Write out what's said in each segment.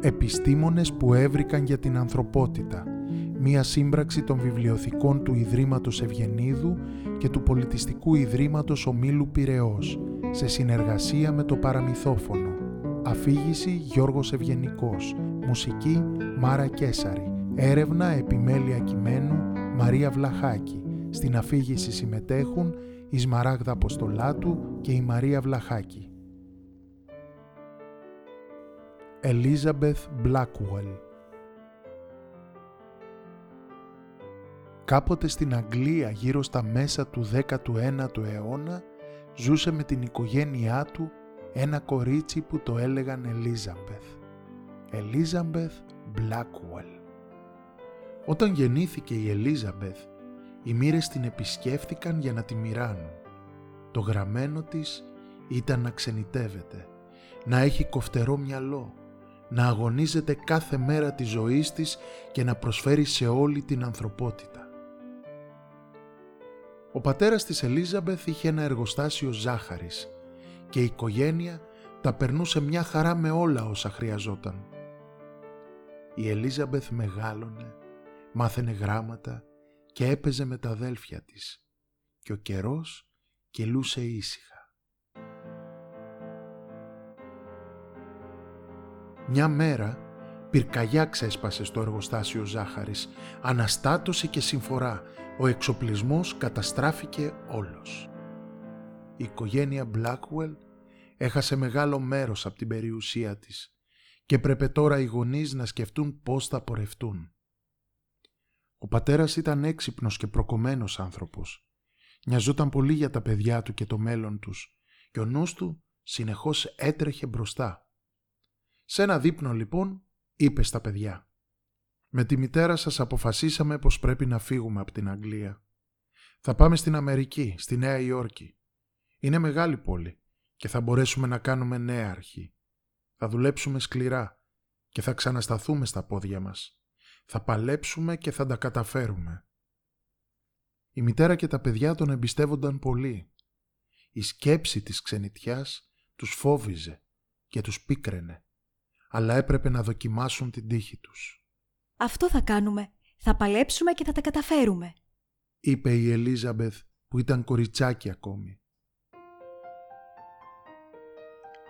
Επιστήμονες που έβρικαν για την ανθρωπότητα. Μία σύμπραξη των βιβλιοθηκών του Ιδρύματος Ευγενίδου και του Πολιτιστικού Ιδρύματος Ομίλου Πυραιός, σε συνεργασία με το Παραμυθόφωνο. Αφήγηση Γιώργος Ευγενικός. Μουσική Μάρα Κέσαρη. Έρευνα επιμέλεια κειμένου Μαρία Βλαχάκη. Στην αφήγηση συμμετέχουν η Σμαράγδα Αποστολάτου και η Μαρία Βλαχάκη. Elizabeth Blackwell Κάποτε στην Αγγλία γύρω στα μέσα του 19ου αιώνα ζούσε με την οικογένειά του ένα κορίτσι που το έλεγαν Elizabeth. Elizabeth Blackwell. Όταν γεννήθηκε η Elizabeth, οι μοίρες την επισκέφθηκαν για να τη μοιράνουν. Το γραμμένο της ήταν να ξενιτεύεται, να έχει κοφτερό μυαλό, να αγωνίζεται κάθε μέρα της ζωής της και να προσφέρει σε όλη την ανθρωπότητα. Ο πατέρας της Ελίζαμπεθ είχε ένα εργοστάσιο ζάχαρης και η οικογένεια τα περνούσε μια χαρά με όλα όσα χρειαζόταν. Η Ελίζαμπεθ μεγάλωνε, μάθαινε γράμματα και έπαιζε με τα αδέλφια της και ο καιρός κυλούσε ήσυχα. Μια μέρα πυρκαγιά ξέσπασε στο εργοστάσιο ζάχαρης, αναστάτωσε και συμφορά, ο εξοπλισμός καταστράφηκε όλος. Η οικογένεια Blackwell έχασε μεγάλο μέρος από την περιουσία της και πρέπει τώρα οι γονείς να σκεφτούν πώς θα πορευτούν. Ο πατέρας ήταν έξυπνος και προκομμένος άνθρωπος. Νοιαζόταν πολύ για τα παιδιά του και το μέλλον τους και ο νους του συνεχώς έτρεχε μπροστά. Σε ένα δείπνο λοιπόν είπες στα παιδιά «Με τη μητέρα σας αποφασίσαμε πως πρέπει να φύγουμε από την Αγγλία. Θα πάμε στην Αμερική, στη Νέα Υόρκη. Είναι μεγάλη πόλη και θα μπορέσουμε να κάνουμε νέα αρχή. Θα δουλέψουμε σκληρά και θα ξανασταθούμε στα πόδια μας. Θα παλέψουμε και θα τα καταφέρουμε. Η μητέρα και τα παιδιά τον εμπιστεύονταν πολύ. Η σκέψη της ξενιτιάς τους φόβιζε και τους πίκραινε αλλά έπρεπε να δοκιμάσουν την τύχη τους. «Αυτό θα κάνουμε. Θα παλέψουμε και θα τα καταφέρουμε», είπε η Ελίζαμπεθ που ήταν κοριτσάκι ακόμη.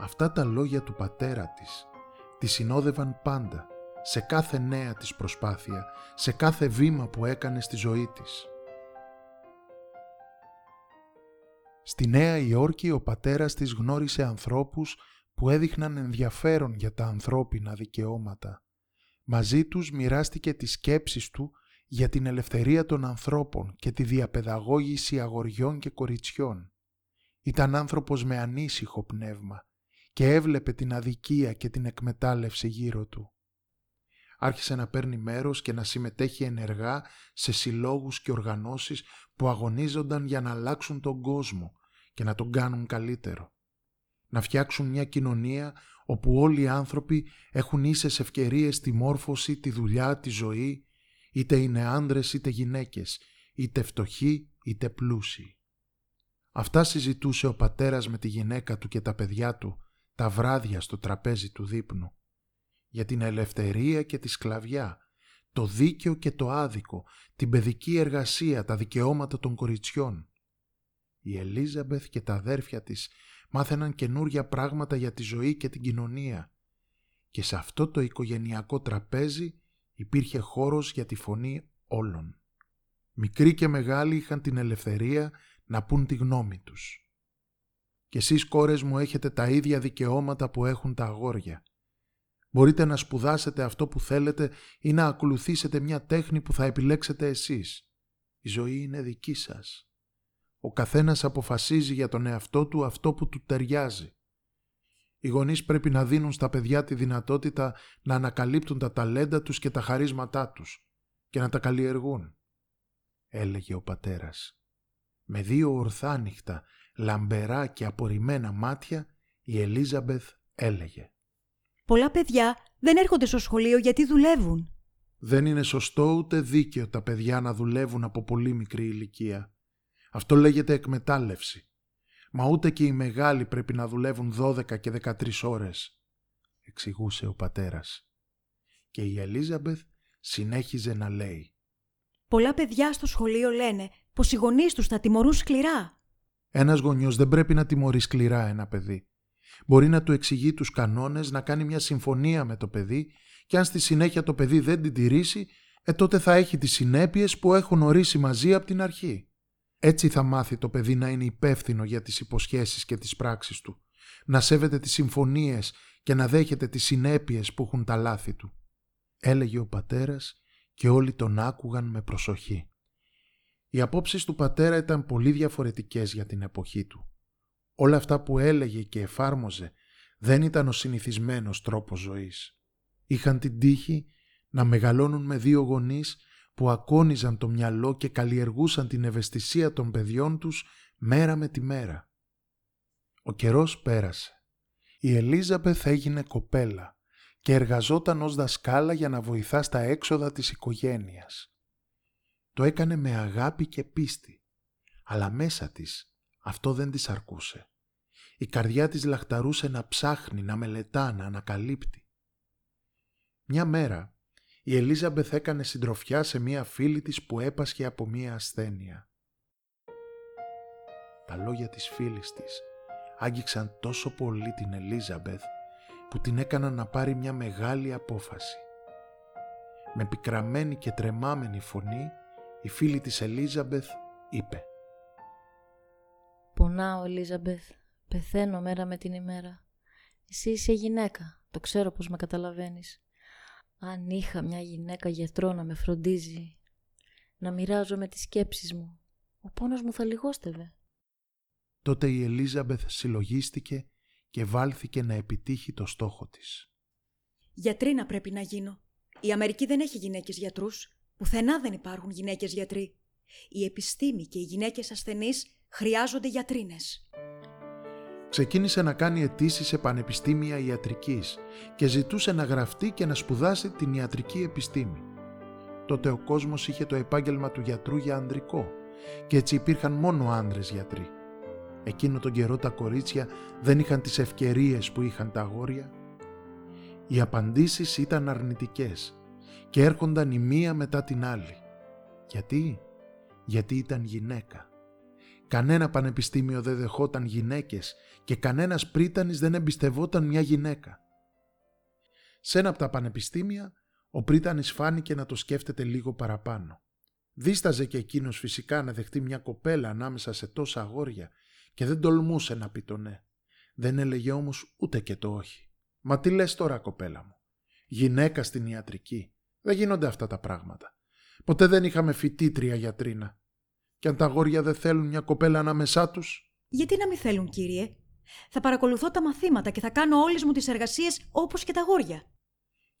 Αυτά τα λόγια του πατέρα της τη συνόδευαν πάντα, σε κάθε νέα της προσπάθεια, σε κάθε βήμα που έκανε στη ζωή της. Στη Νέα Υόρκη ο πατέρας της γνώρισε ανθρώπους που έδειχναν ενδιαφέρον για τα ανθρώπινα δικαιώματα. Μαζί τους μοιράστηκε τις σκέψεις του για την ελευθερία των ανθρώπων και τη διαπαιδαγώγηση αγοριών και κοριτσιών. Ήταν άνθρωπος με ανήσυχο πνεύμα και έβλεπε την αδικία και την εκμετάλλευση γύρω του. Άρχισε να παίρνει μέρος και να συμμετέχει ενεργά σε συλλόγους και οργανώσεις που αγωνίζονταν για να αλλάξουν τον κόσμο και να τον κάνουν καλύτερο να φτιάξουν μια κοινωνία όπου όλοι οι άνθρωποι έχουν ίσες ευκαιρίες στη μόρφωση, τη δουλειά, τη ζωή, είτε είναι άνδρες είτε γυναίκες, είτε φτωχοί είτε πλούσιοι. Αυτά συζητούσε ο πατέρας με τη γυναίκα του και τα παιδιά του τα βράδια στο τραπέζι του δείπνου. Για την ελευθερία και τη σκλαβιά, το δίκαιο και το άδικο, την παιδική εργασία, τα δικαιώματα των κοριτσιών. Η Ελίζαμπεθ και τα αδέρφια της μάθαιναν καινούργια πράγματα για τη ζωή και την κοινωνία και σε αυτό το οικογενειακό τραπέζι υπήρχε χώρος για τη φωνή όλων. Μικροί και μεγάλοι είχαν την ελευθερία να πούν τη γνώμη τους. Και εσείς κόρες μου έχετε τα ίδια δικαιώματα που έχουν τα αγόρια. Μπορείτε να σπουδάσετε αυτό που θέλετε ή να ακολουθήσετε μια τέχνη που θα επιλέξετε εσείς. Η ζωή είναι δική σας. Ο καθένας αποφασίζει για τον εαυτό του αυτό που του ταιριάζει. Οι γονείς πρέπει να δίνουν στα παιδιά τη δυνατότητα να ανακαλύπτουν τα ταλέντα τους και τα χαρίσματά τους και να τα καλλιεργούν. Έλεγε ο πατέρας. Με δύο ορθάνυχτα, λαμπερά και απορριμμένα μάτια η Ελίζαμπεθ έλεγε. Πολλά παιδιά δεν έρχονται στο σχολείο γιατί δουλεύουν. Δεν είναι σωστό ούτε δίκαιο τα παιδιά να δουλεύουν από πολύ μικρή ηλικία. Αυτό λέγεται εκμετάλλευση. Μα ούτε και οι μεγάλοι πρέπει να δουλεύουν 12 και 13 ώρες. εξηγούσε ο πατέρας. Και η Ελίζαμπεθ συνέχιζε να λέει Πολλά παιδιά στο σχολείο λένε πως οι γονείς τους θα τιμωρούν σκληρά. Ένας γονιός δεν πρέπει να τιμωρεί σκληρά ένα παιδί. Μπορεί να του εξηγεί τους κανόνες, να κάνει μια συμφωνία με το παιδί και αν στη συνέχεια το παιδί δεν την τηρήσει, ε τότε θα έχει τις συνέπειες που έχουν ορίσει μαζί από την αρχή. Έτσι θα μάθει το παιδί να είναι υπεύθυνο για τις υποσχέσεις και τις πράξεις του, να σέβεται τις συμφωνίες και να δέχεται τις συνέπειες που έχουν τα λάθη του. Έλεγε ο πατέρας και όλοι τον άκουγαν με προσοχή. Οι απόψεις του πατέρα ήταν πολύ διαφορετικές για την εποχή του. Όλα αυτά που έλεγε και εφάρμοζε δεν ήταν ο συνηθισμένος τρόπος ζωής. Είχαν την τύχη να μεγαλώνουν με δύο γονείς που ακόνιζαν το μυαλό και καλλιεργούσαν την ευαισθησία των παιδιών τους μέρα με τη μέρα. Ο καιρός πέρασε. Η Ελίζαπεθ έγινε κοπέλα και εργαζόταν ως δασκάλα για να βοηθά στα έξοδα της οικογένειας. Το έκανε με αγάπη και πίστη, αλλά μέσα της αυτό δεν της αρκούσε. Η καρδιά της λαχταρούσε να ψάχνει, να μελετά, να ανακαλύπτει. Μια μέρα η Ελίζαμπεθ έκανε συντροφιά σε μία φίλη της που έπασχε από μία ασθένεια. Τα λόγια της φίλης της άγγιξαν τόσο πολύ την Ελίζαμπεθ που την έκαναν να πάρει μια μεγάλη απόφαση. Με πικραμένη και τρεμάμενη φωνή η φίλη της Ελίζαμπεθ είπε «Πονάω, Ελίζαμπεθ. Πεθαίνω μέρα με την ημέρα. Εσύ είσαι γυναίκα. Το ξέρω πως με καταλαβαίνεις. Αν είχα μια γυναίκα γιατρό να με φροντίζει, να μοιράζω με τις σκέψεις μου, ο πόνος μου θα λιγόστευε. Τότε η Ελίζαμπεθ συλλογίστηκε και βάλθηκε να επιτύχει το στόχο της. Γιατρίνα πρέπει να γίνω. Η Αμερική δεν έχει γυναίκες γιατρούς. Πουθενά δεν υπάρχουν γυναίκες γιατροί. Η επιστήμη και οι γυναίκες ασθενείς χρειάζονται γιατρίνες. Ξεκίνησε να κάνει αιτήσεις σε πανεπιστήμια ιατρικής και ζητούσε να γραφτεί και να σπουδάσει την ιατρική επιστήμη. Τότε ο κόσμος είχε το επάγγελμα του γιατρού για ανδρικό και έτσι υπήρχαν μόνο άνδρες γιατροί. Εκείνο τον καιρό τα κορίτσια δεν είχαν τις ευκαιρίες που είχαν τα αγόρια. Οι απαντήσεις ήταν αρνητικές και έρχονταν η μία μετά την άλλη. Γιατί; Γιατί ήταν γυναίκα. Κανένα πανεπιστήμιο δεν δεχόταν γυναίκες και κανένας πρίτανης δεν εμπιστευόταν μια γυναίκα. Σε ένα από τα πανεπιστήμια, ο πρίτανης φάνηκε να το σκέφτεται λίγο παραπάνω. Δίσταζε και εκείνος φυσικά να δεχτεί μια κοπέλα ανάμεσα σε τόσα αγόρια και δεν τολμούσε να πει το ναι. Δεν έλεγε όμως ούτε και το όχι. «Μα τι λες τώρα κοπέλα μου; Γυναίκα στην ιατρική. Δεν γίνονται αυτά τα πράγματα. Ποτέ δεν είχαμε φοιτήτρια γιατρίνα. Και αν τα αγόρια δεν θέλουν μια κοπέλα ανάμεσά τους; Γιατί να μην θέλουν, κύριε; Θα παρακολουθώ τα μαθήματα και θα κάνω όλες μου τις εργασίες όπως και τα αγόρια.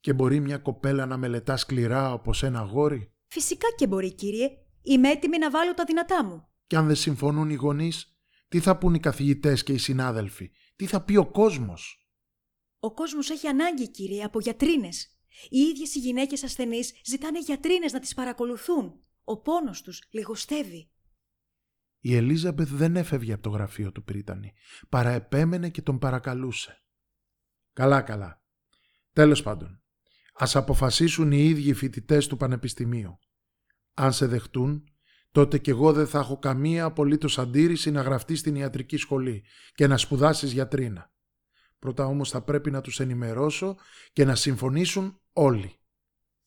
Και μπορεί μια κοπέλα να μελετά σκληρά όπως ένα αγόρι; Φυσικά και μπορεί, κύριε. Είμαι έτοιμη να βάλω τα δυνατά μου. Και αν δεν συμφωνούν οι γονείς, τι θα πούν οι καθηγητές και οι συνάδελφοι, τι θα πει ο κόσμος; Ο κόσμος έχει ανάγκη, κύριε, από γιατρίνες. Οι ίδιες οι γυναίκες ασθενείς ζητάνε γιατρίνες να τις παρακολουθούν. Ο πόνος τους λιγοστεύει. Η Ελίζαμπεθ δεν έφευγε από το γραφείο του Πρίτανη, παρά επέμενε και τον παρακαλούσε. Καλά, καλά. Τέλος πάντων, ας αποφασίσουν οι ίδιοι φοιτητές του Πανεπιστημίου. Αν σε δεχτούν, τότε κι εγώ δεν θα έχω καμία απολύτως αντίρρηση να γραφτεί στην ιατρική σχολή και να σπουδάσεις γιατρίνα. Πρώτα όμως θα πρέπει να τους ενημερώσω και να συμφωνήσουν όλοι,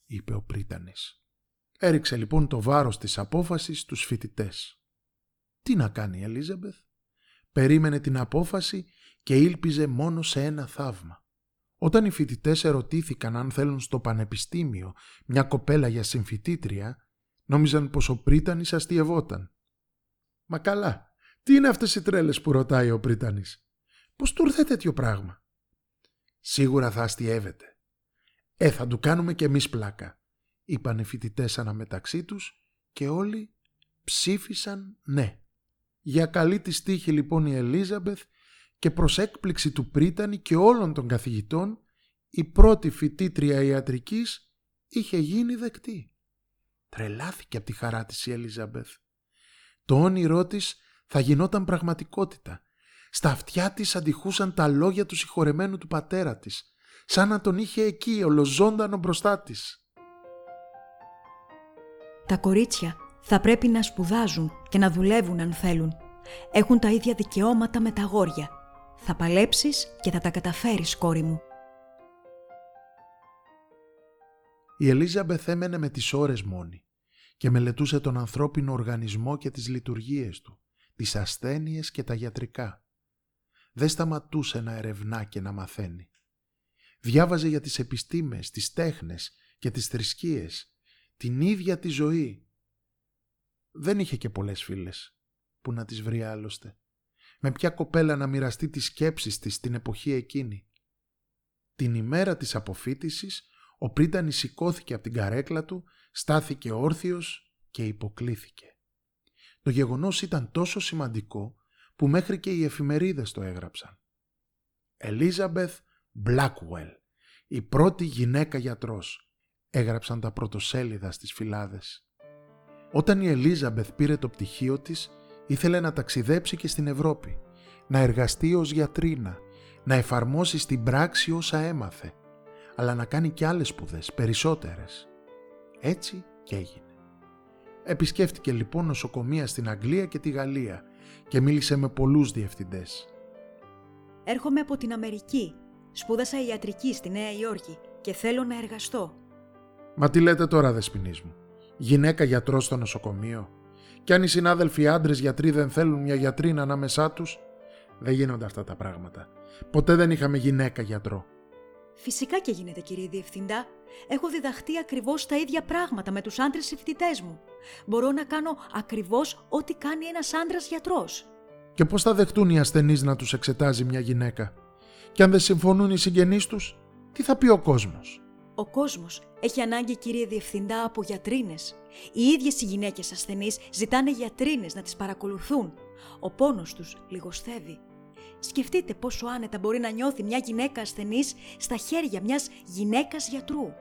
είπε ο Πρίτανης. Έριξε λοιπόν το βάρος της απόφασης στους φοιτητές. Τι να κάνει η Ελίζαμπεθ; Περίμενε την απόφαση και ήλπιζε μόνο σε ένα θαύμα. Όταν οι φοιτητές ερωτήθηκαν αν θέλουν στο πανεπιστήμιο μια κοπέλα για συμφοιτήτρια, νόμιζαν πως ο Πρίτανης αστειευόταν. Μα καλά, τι είναι αυτές οι τρέλες που ρωτάει ο Πρίτανης; Πώς του ήρθε τέτοιο πράγμα; Σίγουρα θα αστειεύεται. Ε, θα του κάνουμε κι εμείς πλάκα είπαν οι φοιτητέ αναμεταξύ τους και όλοι ψήφισαν ναι. Για καλή τη τύχη λοιπόν η Ελίζαμπεθ και προς έκπληξη του Πρίτανη και όλων των καθηγητών η πρώτη φοιτήτρια ιατρικής είχε γίνει δεκτή. Τρελάθηκε από τη χαρά της η Ελίζαμπεθ. Το όνειρό της θα γινόταν πραγματικότητα. Στα αυτιά της αντιχούσαν τα λόγια του συγχωρεμένου του πατέρα της. σαν να τον είχε εκεί ολοζώντανο μπροστά της. Τα κορίτσια θα πρέπει να σπουδάζουν και να δουλεύουν αν θέλουν. Έχουν τα ίδια δικαιώματα με τα αγόρια. Θα παλέψεις και θα τα καταφέρεις, κόρη μου. Η Ελίζαμπεθ έμενε με τις ώρες μόνη και μελετούσε τον ανθρώπινο οργανισμό και τις λειτουργίες του, τις ασθένειες και τα γιατρικά. Δεν σταματούσε να ερευνά και να μαθαίνει. Διάβαζε για τις επιστήμες, τις τέχνες και τις θρησκείες, την ίδια τη ζωή. Δεν είχε και πολλές φίλες που να τις βρει άλλωστε. Με ποια κοπέλα να μοιραστεί τις σκέψεις της την εποχή εκείνη. Την ημέρα της αποφύτισης ο Πρίτανης σηκώθηκε από την καρέκλα του, στάθηκε όρθιος και υποκλήθηκε. Το γεγονός ήταν τόσο σημαντικό που μέχρι και οι εφημερίδες το έγραψαν. Ελίζαμπεθ Μπλάκουελ, η πρώτη γυναίκα γιατρός, έγραψαν τα πρωτοσέλιδα στις φυλάδες. Όταν η Ελίζαμπεθ πήρε το πτυχίο της, ήθελε να ταξιδέψει και στην Ευρώπη, να εργαστεί ως γιατρίνα, να εφαρμόσει στην πράξη όσα έμαθε, αλλά να κάνει και άλλες σπουδές, περισσότερες. Έτσι και έγινε. Επισκέφτηκε λοιπόν νοσοκομεία στην Αγγλία και τη Γαλλία και μίλησε με πολλούς διευθυντές. Έρχομαι από την Αμερική. Σπούδασα ιατρική στη Νέα Υόρκη και θέλω να εργαστώ. Μα τι λέτε τώρα δεσποινής μου; Γυναίκα γιατρός στο νοσοκομείο; Κι αν οι συνάδελφοι άντρες γιατροί δεν θέλουν μια γιατρίνα ανάμεσά τους, δεν γίνονται αυτά τα πράγματα. Ποτέ δεν είχαμε γυναίκα γιατρό. Φυσικά και γίνεται, κύριε Διευθυντά. Έχω διδαχτεί ακριβώς τα ίδια πράγματα με τους άντρες φοιτητές μου. Μπορώ να κάνω ακριβώς ό,τι κάνει ένας άντρας γιατρός. Και πώς θα δεχτούν οι ασθενείς να τους εξετάζει μια γυναίκα; Και αν δεν συμφωνούν οι συγγενείς τους, τι θα πει ο κόσμος; Ο κόσμος έχει ανάγκη, κύριε Διευθυντά, από γιατρίνες. Οι ίδιες οι γυναίκες ασθενείς ζητάνε γιατρίνες να τις παρακολουθούν. Ο πόνος τους λιγοστεύει. Σκεφτείτε πόσο άνετα μπορεί να νιώθει μια γυναίκα ασθενής στα χέρια μιας γυναίκας γιατρού.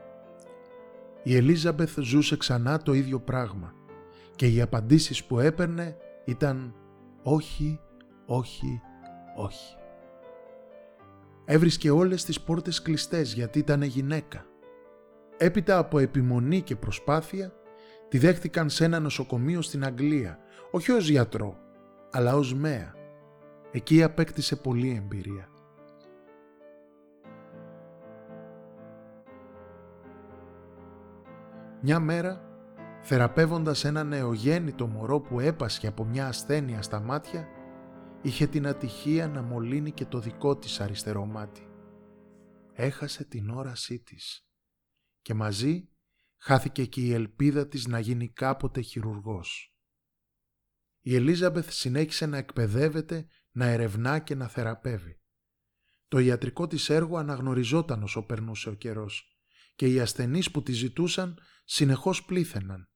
Η Ελίζαμπεθ ζούσε ξανά το ίδιο πράγμα και οι απαντήσεις που έπαιρνε ήταν όχι, όχι, όχι. Έβρισκε όλες τις πόρτες κλειστές γιατί ήταν γυναίκα. Έπειτα από επιμονή και προσπάθεια τη δέχτηκαν σε ένα νοσοκομείο στην Αγγλία, όχι ως γιατρό, αλλά ως μέα Εκεί απέκτησε πολλή εμπειρία. Μια μέρα, θεραπεύοντας ένα νεογέννητο μωρό που έπασχε από μια ασθένεια στα μάτια, είχε την ατυχία να μολύνει και το δικό της αριστερό μάτι. Έχασε την όρασή της και μαζί χάθηκε και η ελπίδα της να γίνει κάποτε χειρουργός. Η Ελίζαμπεθ συνέχισε να εκπαιδεύεται να ερευνά και να θεραπεύει. Το ιατρικό της έργο αναγνωριζόταν όσο περνούσε ο καιρός και οι ασθενείς που τη ζητούσαν συνεχώς πλήθαιναν.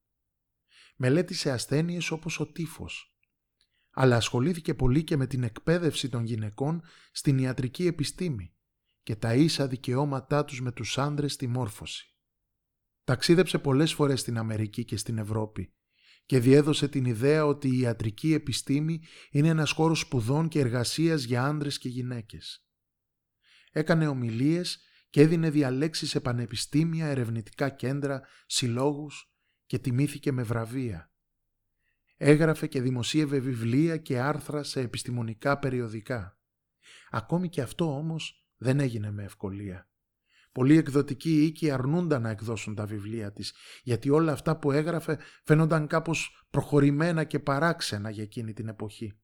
Μελέτησε ασθένειες όπως ο τύφος, αλλά ασχολήθηκε πολύ και με την εκπαίδευση των γυναικών στην ιατρική επιστήμη και τα ίσα δικαιώματά τους με τους άντρες στη μόρφωση. Ταξίδεψε πολλές φορές στην Αμερική και στην Ευρώπη και διέδωσε την ιδέα ότι η ιατρική επιστήμη είναι ένας χώρος σπουδών και εργασίας για άντρες και γυναίκες. Έκανε ομιλίες και έδινε διαλέξεις σε πανεπιστήμια, ερευνητικά κέντρα, συλλόγους και τιμήθηκε με βραβεία. Έγραφε και δημοσίευε βιβλία και άρθρα σε επιστημονικά περιοδικά. Ακόμη και αυτό όμως δεν έγινε με ευκολία. Πολλοί εκδοτικοί οίκοι αρνούνταν να εκδώσουν τα βιβλία της, γιατί όλα αυτά που έγραφε φαίνονταν κάπως προχωρημένα και παράξενα για εκείνη την εποχή.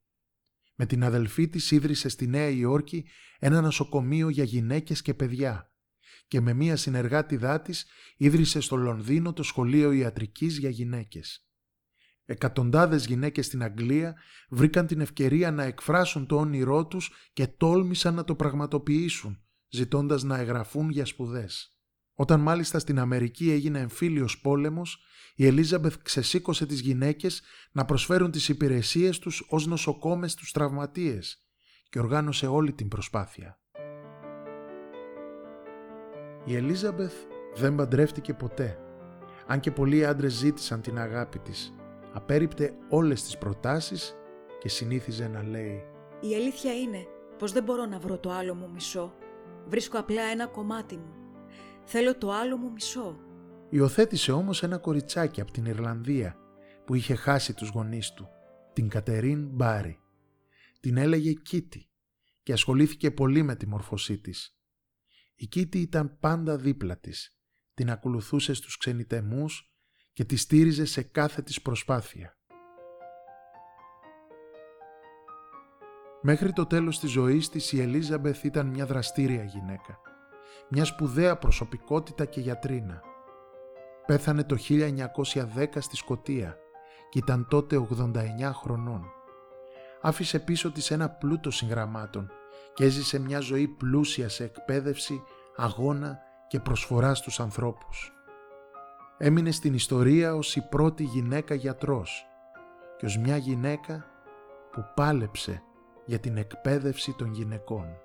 Με την αδελφή της ίδρυσε στη Νέα Υόρκη ένα νοσοκομείο για γυναίκες και παιδιά και με μία συνεργάτη της ίδρυσε στο Λονδίνο το Σχολείο Ιατρικής για γυναίκες. Εκατοντάδες γυναίκες στην Αγγλία βρήκαν την ευκαιρία να εκφράσουν το όνειρό τους και τόλμησαν να το πραγματοποιήσουν ζητώντας να εγγραφούν για σπουδές. Όταν μάλιστα στην Αμερική έγινε εμφύλιος πόλεμος, η Ελίζαμπεθ ξεσήκωσε τις γυναίκες να προσφέρουν τις υπηρεσίες τους ως νοσοκόμες στους τραυματίες και οργάνωσε όλη την προσπάθεια. Η Ελίζαμπεθ δεν παντρεύτηκε ποτέ. Αν και πολλοί άντρες ζήτησαν την αγάπη της, απέριπτε όλες τις προτάσεις και συνήθιζε να λέει «Η αλήθεια είναι πως δεν μπορώ να βρω το άλλο μου μισό Βρίσκω απλά ένα κομμάτι μου. Θέλω το άλλο μου μισό. Υιοθέτησε όμως ένα κοριτσάκι από την Ιρλανδία που είχε χάσει τους γονείς του, την Κατερίν Μπάρι. Την έλεγε Κίτι και ασχολήθηκε πολύ με τη μορφωσή της. Η Κίτι ήταν πάντα δίπλα της, την ακολουθούσε στους ξενιτεμούς και τη στήριζε σε κάθε της προσπάθεια. Μέχρι το τέλος της ζωής της η Ελίζαμπεθ ήταν μια δραστήρια γυναίκα, μια σπουδαία προσωπικότητα και γιατρίνα. Πέθανε το 1910 στη Σκοτία και ήταν τότε 89 χρονών. Άφησε πίσω της ένα πλούτο συγγραμμάτων και έζησε μια ζωή πλούσια σε εκπαίδευση, αγώνα και προσφορά στους ανθρώπους. Έμεινε στην ιστορία ως η πρώτη γυναίκα γιατρός και ως μια γυναίκα που πάλεψε για την εκπαίδευση των γυναικών.